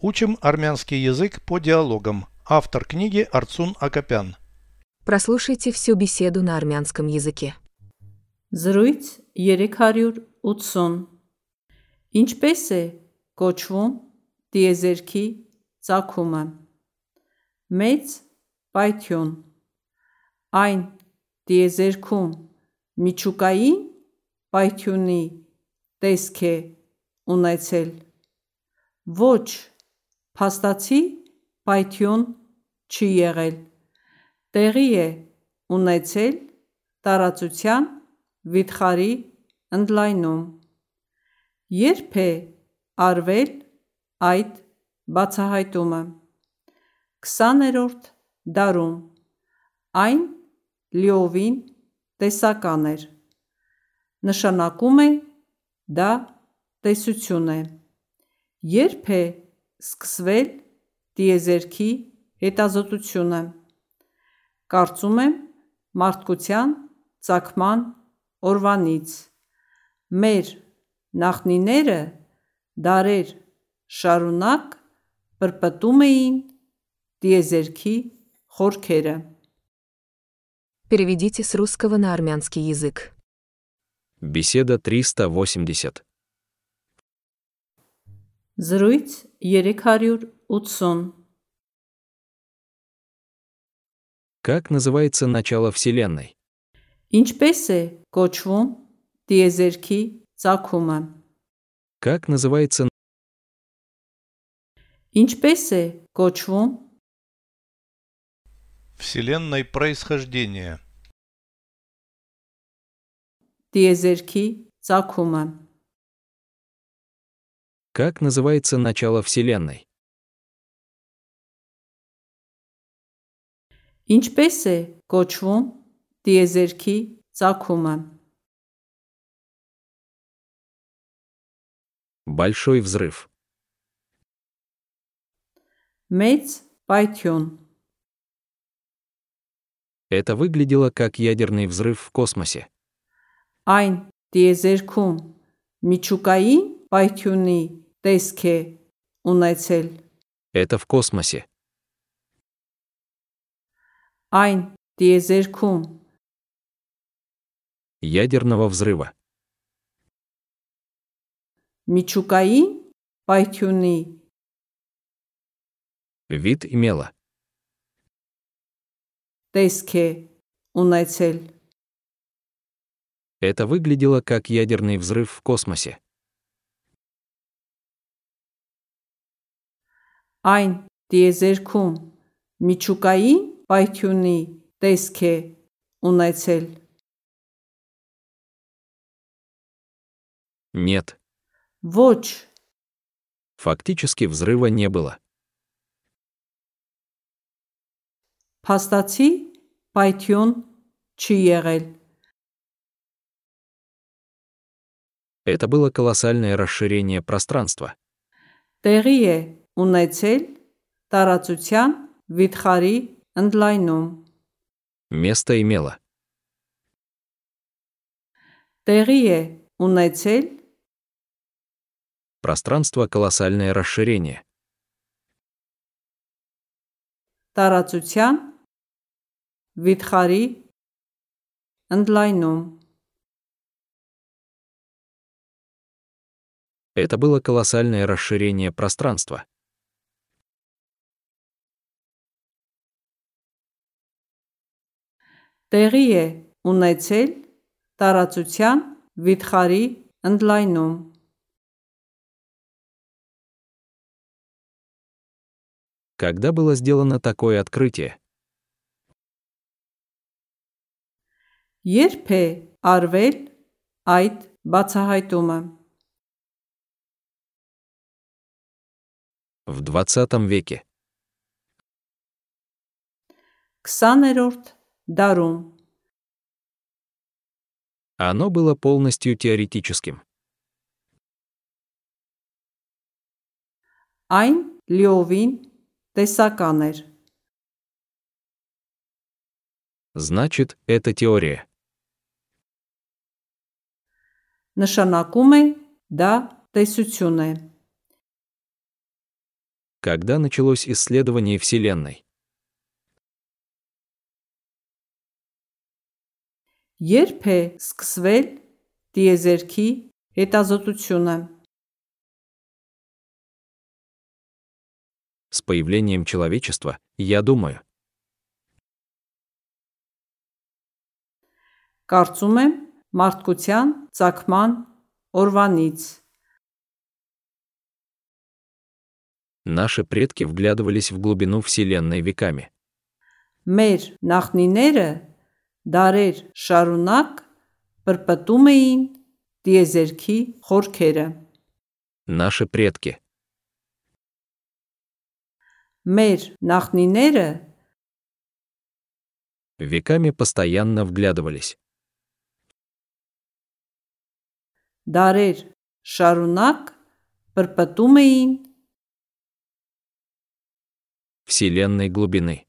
Учим армянский язык по диалогам. Автор книги Арцун Акопян. Прослушайте всю беседу на армянском языке. Զրույց 380 Ինչպես է կոչվում դիեզերքի ծագումը Մեծ պայթյուն Այն դիեզերքում միջուկային պայթյունի տեսք է ունեցել Ոչ փաստացի պայթյուն չի եղել Տեղի է ունեցել տարածության վիթխարի ընդլայնում Երբ է արվել այդ բացահայտումը 20-րդ դարում Այն լիովին տեսական էր Նշանակում է դա տեսություն է Երբ է սկսվել տիեզերքի հետազոտությունը Կարծում եմ մարդկության ծագման օրվանից Մեր նախնիները դարեր շարունակ պրպտում էին տիեզերքի խորքերը Переведите с русского на армянский язык. Беседа 380. Զրույց 380 Как называется начало Вселенной? Ինչպես է կոչվում տիեզերքի ծագումը Как называется Ինչպես է կոչվում Вселенной происхождения. տիեզերքի ծագումը Как называется начало Вселенной? Ինչպես է կոչվում տիեզերքի ծագումը Большой взрыв. Մեծ պայթյուն Это выглядело как ядерный взрыв в космосе. Այն տիեզերքում միջուկային պայթյունի տեսք է ունեցել Это в космосе. Այն տիեզերքում Ядерного взрыва. միջուկային պայթյունի Вид имела. տեսք է ունեցել Это выглядело как ядерный взрыв в космосе. Այն տիեզերքում միջուկային պայթյունի տեսք է ունեցել Нет. Ոչ Фактически взрыва не было. փաստացի պայթյուն չի եղել Это было колоссальное расширение пространства. տեղի է ունեցել տարածության վիթխարի ընդլայնում Место имело. տեղի է ունեցել Пространство колоссальное расширение. տարածության վիթխարի ընդլայնում Это было колоссальное расширение пространства. տեղի է ունեցել տարածության վիթխարի ընդլայնում Когда было сделано такое открытие? Երբ է արվել այդ բացահայտումը В 20 веке. 20-րդ դարում Оно было полностью теоретическим. այն լիովին տեսական էր Значит, это теория. նշանակում է դա տեսություն է Когда началось исследование Вселенной? Երբ է սկսվել դիեզերքի հետազոտությունը։ С появлением человечества, я думаю. Կարծում եմ մարդկության ցակման օրվանից Наши предки вглядывались в глубину Вселенной веками. մեր նախնիները դարեր շարունակ պրպտում էին դիեզերքի խորքերը։ Наши предки. Մեր նախնիները Веками постоянно вглядывались. դարեր շարունակ պրպտում էին Вселенной глубины.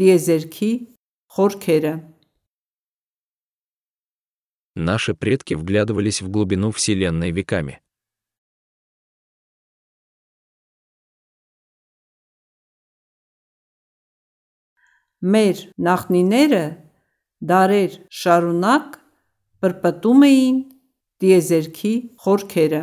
դիեզերքի խորքերը։ Наши предки вглядывались в глубину Вселенной веками. Մեր նախնիները դարեր շարունակ պրպտում էին դիեզերքի խորքերը։